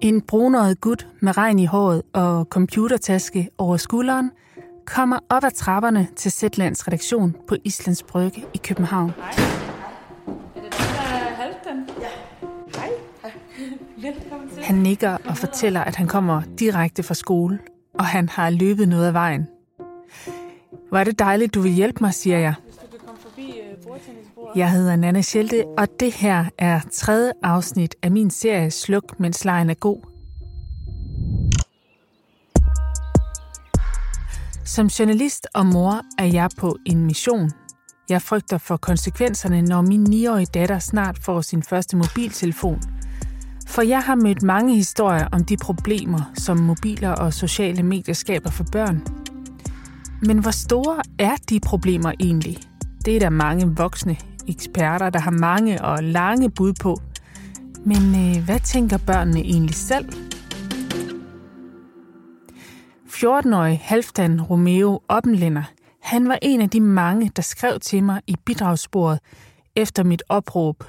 En brunøjet gut med regn i håret og computertaske over skulderen kommer op ad trapperne til Zetlands redaktion på Islands Brygge i København. Hej. Er det dig, der er? Ja. Hej. Velkommen til. Han nikker og fortæller, at han kommer direkte fra skole, og han har løbet noget af vejen. Hvor er det dejligt, du vil hjælpe mig, siger jeg. Hvis du kan komme forbi uh, bordtennisbordet. Jeg hedder Nana Schelte, og det her er tredje afsnit af min serie Sluk, mens lejen er god. Som journalist og mor er jeg på en mission. Jeg frygter for konsekvenserne, når min 9-årige datter snart får sin første mobiltelefon. For jeg har mødt mange historier om de problemer, som mobiler og sociale medier skaber for børn. Men hvor store er de problemer egentlig? Det er der mange voksne eksperter, der har mange og lange bud på. Men øh, hvad tænker børnene egentlig selv? 14-årig Halfdan Romeo Oppenlænder, han var en af de mange, der skrev til mig i bidragssporet efter mit opråb.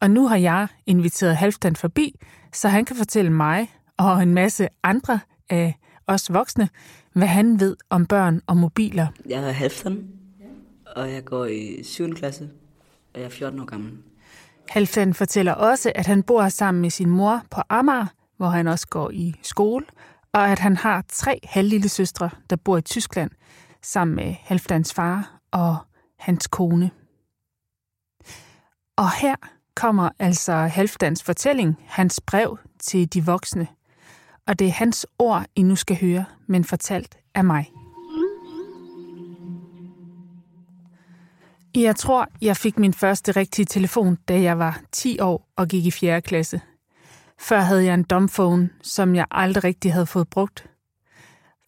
Og nu har jeg inviteret Halfdan forbi, så han kan fortælle mig og en masse andre af os voksne, hvad han ved om børn og mobiler. Jeg hedder Halfdan, og jeg går i 7. klasse, og jeg er 14 år gammel. Halfdan fortæller også, at han bor sammen med sin mor på Amager, hvor han også går i skole, og at han har tre halvlille søstre, der bor i Tyskland, sammen med Halfdans far og hans kone. Og her kommer altså Halfdans fortælling, hans brev til de voksne. Og det er hans ord, I nu skal høre, men fortalt af mig. Jeg tror, jeg fik min første rigtige telefon, da jeg var 10 år og gik i 4. klasse. Før havde jeg en dumbphone, som jeg aldrig rigtig havde fået brugt.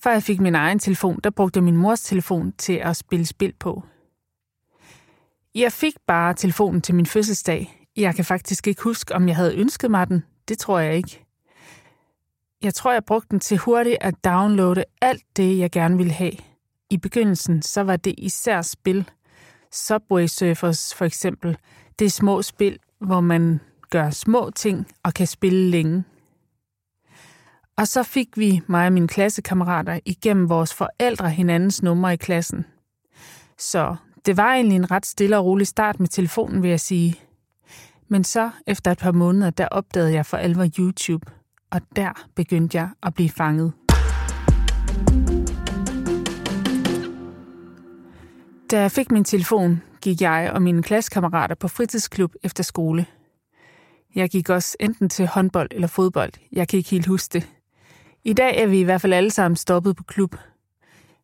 Før jeg fik min egen telefon, der brugte jeg min mors telefon til at spille spil på. Jeg fik bare telefonen til min fødselsdag. Jeg kan faktisk ikke huske, om jeg havde ønsket mig den. Det tror jeg ikke. Jeg tror, jeg brugte den til hurtigt at downloade alt det, jeg gerne ville have. I begyndelsen så var det især spil. Subway Surfers for eksempel. Det er små spil, hvor man gør små ting og kan spille længe. Og så fik vi, mig og mine klassekammerater, igennem vores forældre hinandens numre i klassen. Så det var egentlig en ret stille og rolig start med telefonen, vil jeg sige. Men så, efter et par måneder, der opdagede jeg for alvor YouTube. Og der begyndte jeg at blive fanget. Da jeg fik min telefon, gik jeg og mine klassekammerater på fritidsklub efter skole. Jeg gik også enten til håndbold eller fodbold. Jeg kan ikke helt huske det. I dag er vi i hvert fald alle sammen stoppet på klub.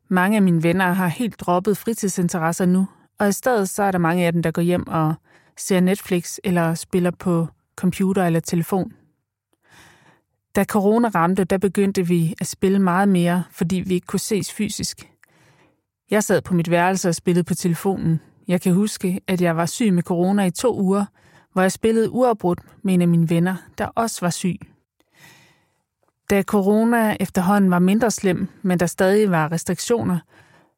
Mange af mine venner har helt droppet fritidsinteresser nu, og i stedet så er der mange af dem, der går hjem og ser Netflix eller spiller på computer eller telefon. Da corona ramte, der begyndte vi at spille meget mere, fordi vi ikke kunne ses fysisk. Jeg sad på mit værelse og spillede på telefonen. Jeg kan huske, at jeg var syg med corona i to uger, hvor jeg spillede uafbrudt med en af mine venner, der også var syg. Da corona efterhånden var mindre slem, men der stadig var restriktioner,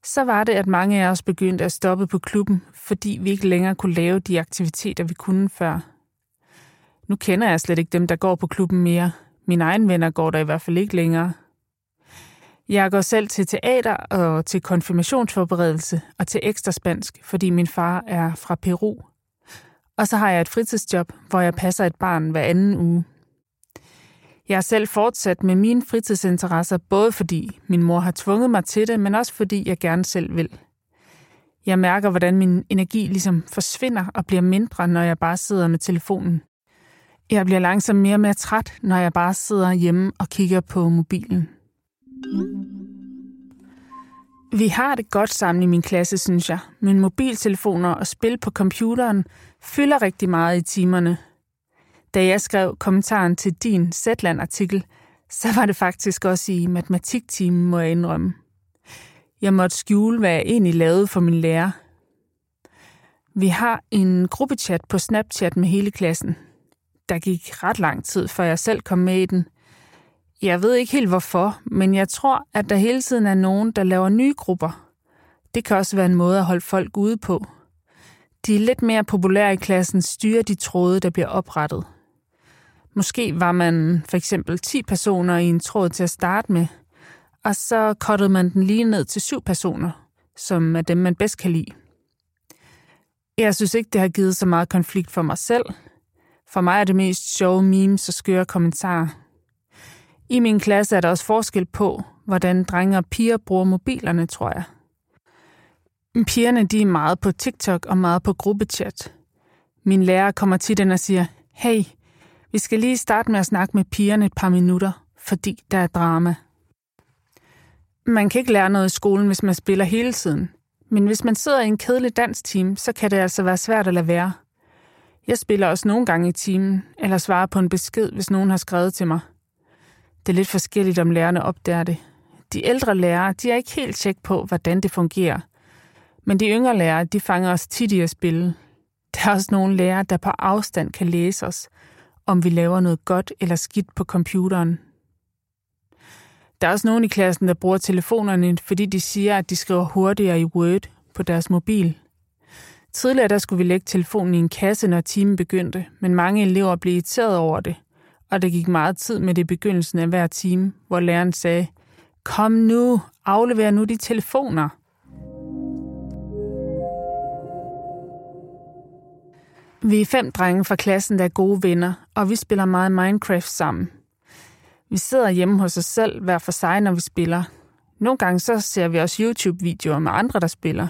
så var det, at mange af os begyndte at stoppe på klubben, fordi vi ikke længere kunne lave de aktiviteter, vi kunne før. Nu kender jeg slet ikke dem, der går på klubben mere. Mine egne venner går der i hvert fald ikke længere. Jeg går selv til teater og til konfirmationsforberedelse og til ekstra spansk, fordi min far er fra Peru. Og så har jeg et fritidsjob, hvor jeg passer et barn hver anden uge. Jeg har selv fortsat med mine fritidsinteresser, både fordi min mor har tvunget mig til det, men også fordi jeg gerne selv vil. Jeg mærker, hvordan min energi ligesom forsvinder og bliver mindre, når jeg bare sidder med telefonen. Jeg bliver langsomt mere og mere træt, når jeg bare sidder hjemme og kigger på mobilen. Mm-hmm. Vi har det godt sammen i min klasse, synes jeg. men mobiltelefoner og spil på computeren fylder rigtig meget i timerne. Da jeg skrev kommentaren til din Zetland-artikel, så var det faktisk også i matematiktimen, må jeg indrømme. Jeg måtte skjule, hvad jeg egentlig lavede for min lærer. Vi har en gruppechat på Snapchat med hele klassen. Der gik ret lang tid, før jeg selv kom med i den. Jeg ved ikke helt hvorfor, men jeg tror, at der hele tiden er nogen, der laver nye grupper. Det kan også være en måde at holde folk ude på. De lidt mere populære i klassen styrer de tråde, der bliver oprettet. Måske var man for eksempel 10 personer i en tråd til at starte med, og så kottede man den lige ned til syv personer, som er dem, man bedst kan lide. Jeg synes ikke, det har givet så meget konflikt for mig selv. For mig er det mest sjove memes og skøre kommentarer. I min klasse er der også forskel på, hvordan drenge og piger bruger mobilerne, tror jeg. Pigerne de er meget på TikTok og meget på gruppechat. Min lærer kommer tit ind og siger, hey, vi skal lige starte med at snakke med pigerne et par minutter, fordi der er drama. Man kan ikke lære noget i skolen, hvis man spiller hele tiden. Men hvis man sidder i en kedelig dansteam, så kan det altså være svært at lade være. Jeg spiller også nogle gange i timen, eller svarer på en besked, hvis nogen har skrevet til mig. Det er lidt forskelligt, om lærerne opdager det. De ældre lærere, de er ikke helt tjek på, hvordan det fungerer. Men de yngre lærere, de fanger os tit i at spille. Der er også nogle lærere, der på afstand kan læse os, om vi laver noget godt eller skidt på computeren. Der er også nogen i klassen, der bruger telefonerne, fordi de siger, at de skriver hurtigere i Word på deres mobil. Tidligere der skulle vi lægge telefonen i en kasse, når timen begyndte, men mange elever blev irriteret over det, og det gik meget tid med det i begyndelsen af hver time, hvor læreren sagde, Kom nu, aflever nu de telefoner. Vi er fem drenge fra klassen, der er gode venner, og vi spiller meget Minecraft sammen. Vi sidder hjemme hos os selv hver for sig, når vi spiller. Nogle gange så ser vi også YouTube-videoer med andre, der spiller.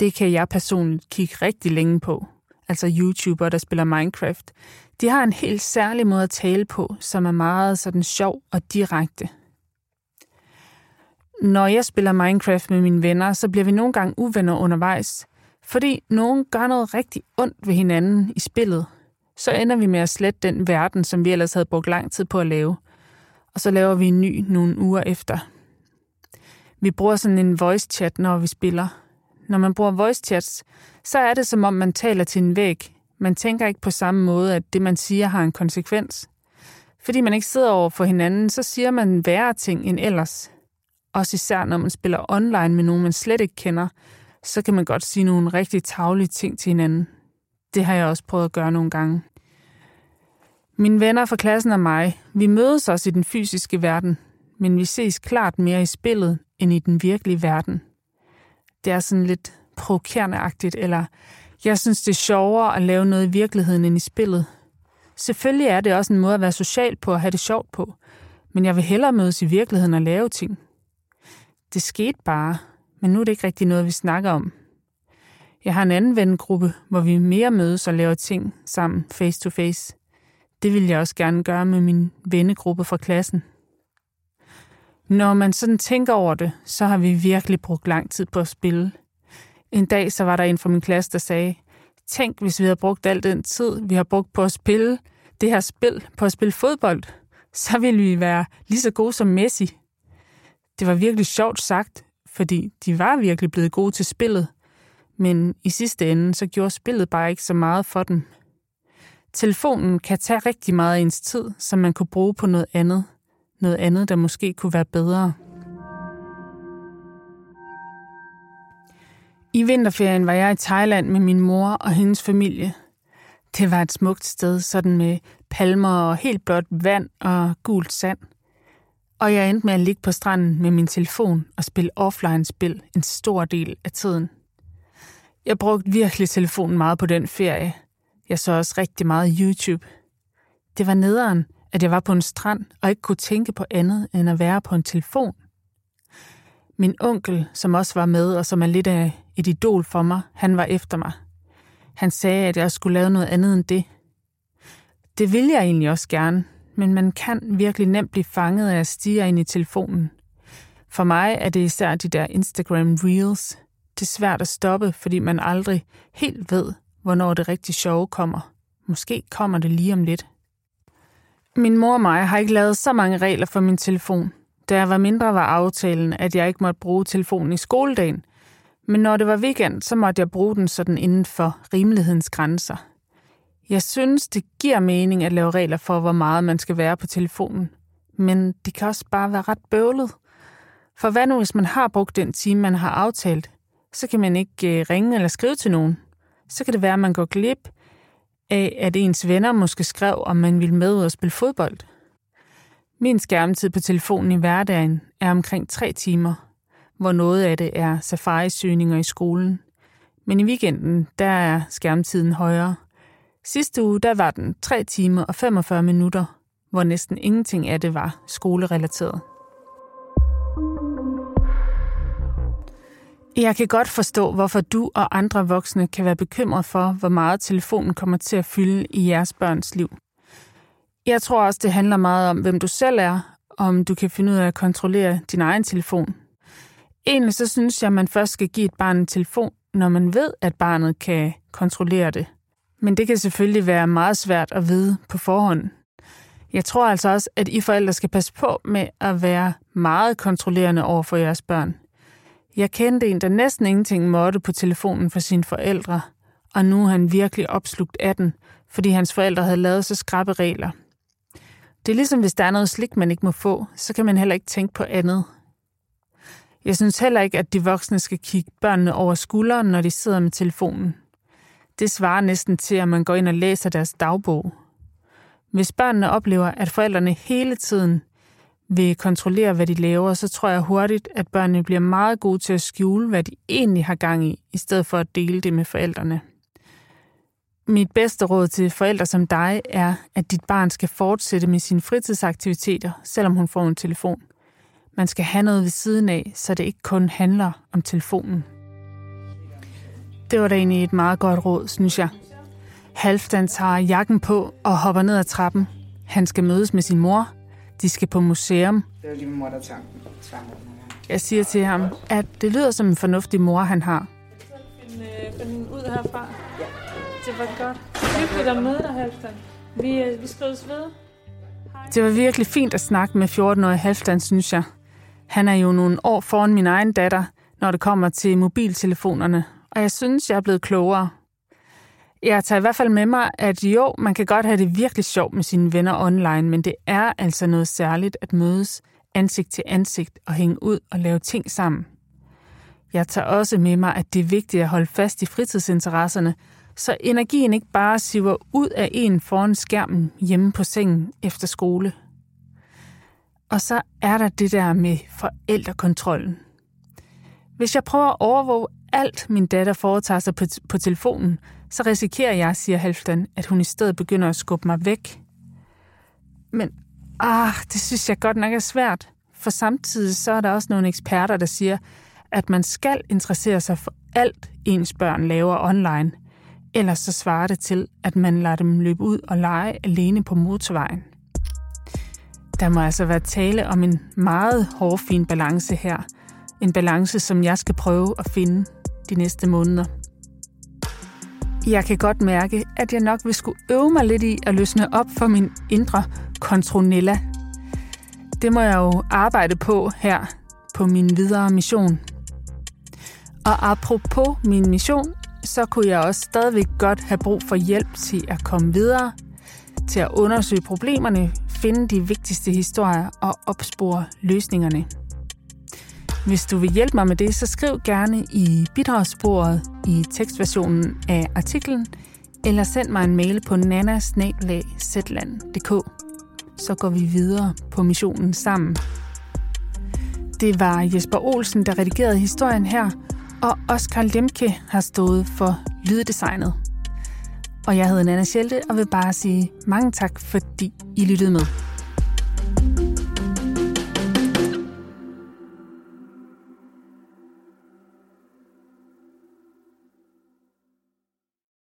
Det kan jeg personligt kigge rigtig længe på. Altså YouTubere, der spiller Minecraft. De har en helt særlig måde at tale på, som er meget sådan sjov og direkte. Når jeg spiller Minecraft med mine venner, så bliver vi nogle gange uvenner undervejs, fordi nogen gør noget rigtig ondt ved hinanden i spillet. Så ender vi med at slette den verden, som vi ellers havde brugt lang tid på at lave og så laver vi en ny nogle uger efter. Vi bruger sådan en voice chat, når vi spiller. Når man bruger voice chats, så er det som om man taler til en væg. Man tænker ikke på samme måde, at det man siger har en konsekvens. Fordi man ikke sidder over for hinanden, så siger man værre ting end ellers. Også især når man spiller online med nogen, man slet ikke kender, så kan man godt sige nogle rigtig tavlige ting til hinanden. Det har jeg også prøvet at gøre nogle gange. Mine venner fra klassen og mig, vi mødes også i den fysiske verden, men vi ses klart mere i spillet end i den virkelige verden. Det er sådan lidt provokerende eller jeg synes, det er sjovere at lave noget i virkeligheden end i spillet. Selvfølgelig er det også en måde at være social på og have det sjovt på, men jeg vil hellere mødes i virkeligheden og lave ting. Det skete bare, men nu er det ikke rigtig noget, vi snakker om. Jeg har en anden vennegruppe, hvor vi mere mødes og laver ting sammen face to face. Det vil jeg også gerne gøre med min vennegruppe fra klassen. Når man sådan tænker over det, så har vi virkelig brugt lang tid på at spille. En dag så var der en fra min klasse, der sagde, tænk hvis vi havde brugt al den tid, vi har brugt på at spille det her spil, på at spille fodbold, så ville vi være lige så gode som Messi. Det var virkelig sjovt sagt, fordi de var virkelig blevet gode til spillet, men i sidste ende så gjorde spillet bare ikke så meget for dem. Telefonen kan tage rigtig meget af ens tid, som man kunne bruge på noget andet. Noget andet, der måske kunne være bedre. I vinterferien var jeg i Thailand med min mor og hendes familie. Det var et smukt sted, sådan med palmer og helt blåt vand og gult sand. Og jeg endte med at ligge på stranden med min telefon og spille offline-spil en stor del af tiden. Jeg brugte virkelig telefonen meget på den ferie – jeg så også rigtig meget YouTube. Det var nederen, at jeg var på en strand og ikke kunne tænke på andet end at være på en telefon. Min onkel, som også var med og som er lidt af et idol for mig, han var efter mig. Han sagde, at jeg skulle lave noget andet end det. Det ville jeg egentlig også gerne, men man kan virkelig nemt blive fanget af at stige ind i telefonen. For mig er det især de der Instagram Reels. Det er svært at stoppe, fordi man aldrig helt ved, hvornår det rigtig sjove kommer. Måske kommer det lige om lidt. Min mor og mig har ikke lavet så mange regler for min telefon. Da jeg var mindre, var aftalen, at jeg ikke måtte bruge telefonen i skoledagen. Men når det var weekend, så måtte jeg bruge den sådan inden for rimelighedens grænser. Jeg synes, det giver mening at lave regler for, hvor meget man skal være på telefonen. Men det kan også bare være ret bøvlet. For hvad nu, hvis man har brugt den time, man har aftalt? Så kan man ikke øh, ringe eller skrive til nogen så kan det være, at man går glip af, at ens venner måske skrev, om man ville med ud og spille fodbold. Min skærmtid på telefonen i hverdagen er omkring tre timer, hvor noget af det er safarisøgninger i skolen. Men i weekenden, der er skærmtiden højere. Sidste uge, der var den 3 timer og 45 minutter, hvor næsten ingenting af det var skolerelateret. Jeg kan godt forstå, hvorfor du og andre voksne kan være bekymret for, hvor meget telefonen kommer til at fylde i jeres børns liv. Jeg tror også, det handler meget om, hvem du selv er, om du kan finde ud af at kontrollere din egen telefon. Egentlig så synes jeg, at man først skal give et barn en telefon, når man ved, at barnet kan kontrollere det. Men det kan selvfølgelig være meget svært at vide på forhånd. Jeg tror altså også, at I forældre skal passe på med at være meget kontrollerende over for jeres børn. Jeg kendte en, der næsten ingenting måtte på telefonen for sine forældre, og nu er han virkelig opslugt af den, fordi hans forældre havde lavet så skrappe regler. Det er ligesom, hvis der er noget slik, man ikke må få, så kan man heller ikke tænke på andet. Jeg synes heller ikke, at de voksne skal kigge børnene over skulderen, når de sidder med telefonen. Det svarer næsten til, at man går ind og læser deres dagbog. Hvis børnene oplever, at forældrene hele tiden vil kontrollere, hvad de laver, så tror jeg hurtigt, at børnene bliver meget gode til at skjule, hvad de egentlig har gang i, i stedet for at dele det med forældrene. Mit bedste råd til forældre som dig er, at dit barn skal fortsætte med sine fritidsaktiviteter, selvom hun får en telefon. Man skal have noget ved siden af, så det ikke kun handler om telefonen. Det var da egentlig et meget godt råd, synes jeg. Halfdan tager jakken på og hopper ned ad trappen. Han skal mødes med sin mor. De skal på museum. Det var lige min mor, der tvang Jeg siger til ham, at det lyder som en fornuftig mor, han har. Finde, øh, finde ud herfra. Ja. Det var godt. Hyggeligt at møde dig, Halvdan. Vi, øh, vi skrives ved. Det var virkelig fint at snakke med 14-årige Halfdan, synes jeg. Han er jo nogle år foran min egen datter, når det kommer til mobiltelefonerne, og jeg synes, jeg er blevet klogere. Jeg tager i hvert fald med mig, at jo, man kan godt have det virkelig sjovt med sine venner online, men det er altså noget særligt at mødes ansigt til ansigt og hænge ud og lave ting sammen. Jeg tager også med mig, at det er vigtigt at holde fast i fritidsinteresserne, så energien ikke bare siver ud af en foran skærmen hjemme på sengen efter skole. Og så er der det der med forældrekontrollen. Hvis jeg prøver at overvåge alt, min datter foretager sig på, på telefonen, så risikerer jeg, siger Halfdan, at hun i stedet begynder at skubbe mig væk. Men ah, det synes jeg godt nok er svært, for samtidig så er der også nogle eksperter, der siger, at man skal interessere sig for alt, ens børn laver online. Ellers så svarer det til, at man lader dem løbe ud og lege alene på motorvejen. Der må altså være tale om en meget hårfin balance her. En balance, som jeg skal prøve at finde de næste måneder. Jeg kan godt mærke, at jeg nok vil skulle øve mig lidt i at løsne op for min indre kontronella. Det må jeg jo arbejde på her på min videre mission. Og apropos min mission, så kunne jeg også stadigvæk godt have brug for hjælp til at komme videre, til at undersøge problemerne, finde de vigtigste historier og opspore løsningerne. Hvis du vil hjælpe mig med det, så skriv gerne i bidragssporet i tekstversionen af artiklen, eller send mig en mail på nanasnablag.zland.dk. Så går vi videre på missionen sammen. Det var Jesper Olsen, der redigerede historien her, og Oskar Lemke har stået for lyddesignet. Og jeg hedder Nana Schelte og vil bare sige mange tak, fordi I lyttede med.